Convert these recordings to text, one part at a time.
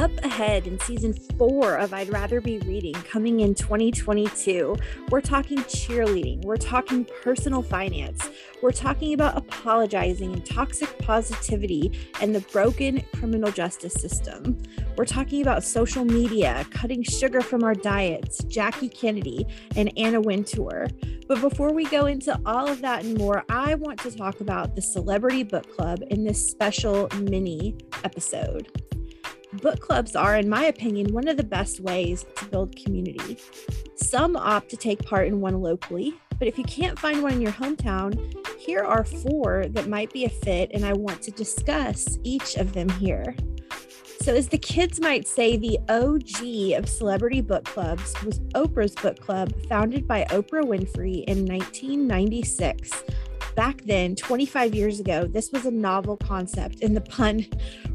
Up ahead in season four of I'd Rather Be Reading coming in 2022, we're talking cheerleading, we're talking personal finance, we're talking about apologizing and toxic positivity and the broken criminal justice system. We're talking about social media, cutting sugar from our diets, Jackie Kennedy, and Anna Wintour. But before we go into all of that and more, I want to talk about the Celebrity Book Club in this special mini episode. Book clubs are, in my opinion, one of the best ways to build community. Some opt to take part in one locally, but if you can't find one in your hometown, here are four that might be a fit, and I want to discuss each of them here. So, as the kids might say, the OG of celebrity book clubs was Oprah's Book Club, founded by Oprah Winfrey in 1996. Back then, 25 years ago, this was a novel concept, and the pun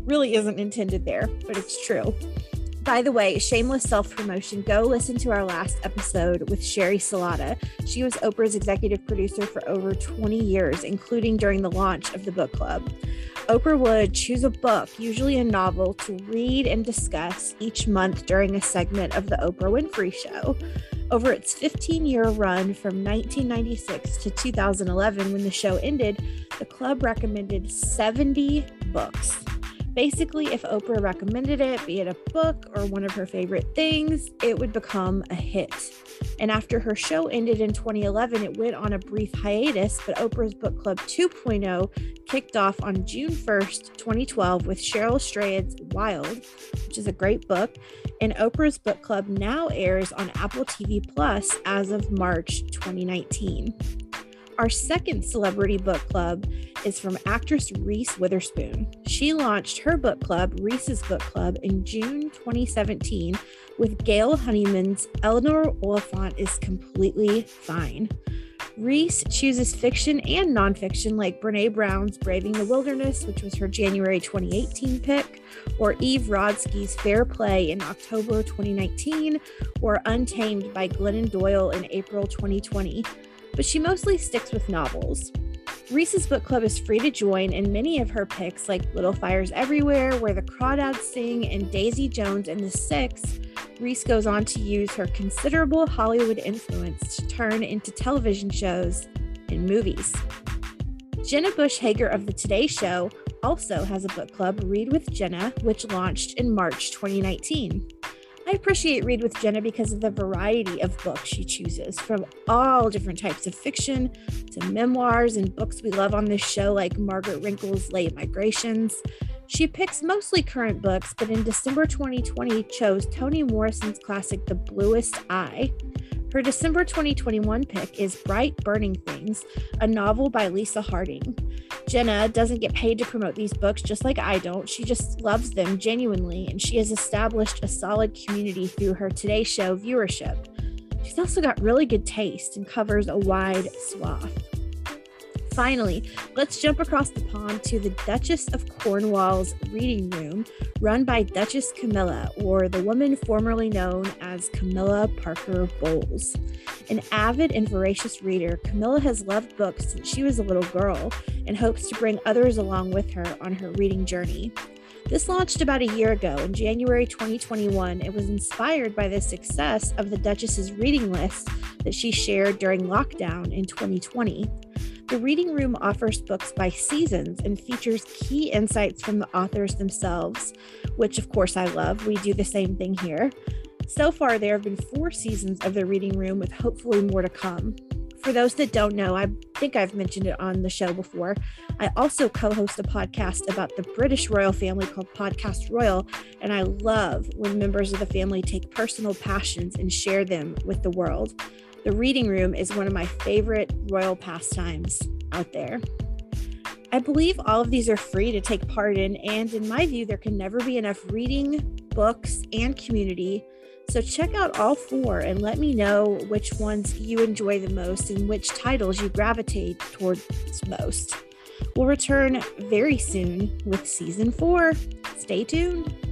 really isn't intended there, but it's true. By the way, shameless self promotion, go listen to our last episode with Sheri Salata. She was Oprah's executive producer for over 20 years, including during the launch of the book club. Oprah would choose a book, usually a novel, to read and discuss each month during a segment of The Oprah Winfrey Show. Over its 15 year run from 1996 to 2011, when the show ended, the club recommended 70 books. Basically, if Oprah recommended it, be it a book or one of her favorite things, it would become a hit. And after her show ended in 2011, it went on a brief hiatus, but Oprah's Book Club 2.0 kicked off on June 1st, 2012, with Cheryl Strayed's Wild, which is a great book. And Oprah's Book Club now airs on Apple TV Plus as of March 2019. Our second celebrity book club is from actress Reese Witherspoon. She launched her book club, Reese's Book Club, in June 2017 with Gail Honeyman's Eleanor Oliphant is Completely Fine. Reese chooses fiction and nonfiction like Brene Brown's Braving the Wilderness, which was her January 2018 pick, or Eve Rodsky's Fair Play in October 2019, or Untamed by Glennon Doyle in April 2020 but she mostly sticks with novels. Reese's book club is free to join, and many of her picks, like Little Fires Everywhere, Where the Crawdads Sing, and Daisy Jones and the Six, Reese goes on to use her considerable Hollywood influence to turn into television shows and movies. Jenna Bush Hager of The Today Show also has a book club, Read with Jenna, which launched in March 2019. I appreciate Read with Jenna because of the variety of books she chooses, from all different types of fiction to memoirs and books we love on this show, like Margaret Renkl's Late Migrations. She picks mostly current books, but in December 2020 chose Toni Morrison's classic The Bluest Eye. Her December 2021 pick is Bright Burning Things, a novel by Lisa Harding. Jenna doesn't get paid to promote these books just like I don't. She just loves them genuinely, and she has established a solid community through her Today Show viewership. She's also got really good taste and covers a wide swath. Finally, let's jump across the pond to the Duchess of Cornwall's reading room, run by Duchess Camilla, or the woman formerly known as Camilla Parker Bowles. An avid and voracious reader, Camilla has loved books since she was a little girl and hopes to bring others along with her on her reading journey. This launched about a year ago in January 2021. It was inspired by the success of the Duchess's reading list that she shared during lockdown in 2020. The Reading Room offers books by seasons and features key insights from the authors themselves, which of course I love. We do the same thing here. So far, there have been four seasons of the Reading Room with hopefully more to come. For those that don't know, I think I've mentioned it on the show before. I also co host a podcast about the British royal family called Podcast Royal, and I love when members of the family take personal passions and share them with the world. The reading room is one of my favorite royal pastimes out there. I believe all of these are free to take part in, and in my view, there can never be enough reading, books, and community. So check out all four and let me know which ones you enjoy the most and which titles you gravitate towards most. We'll return very soon with season four. Stay tuned.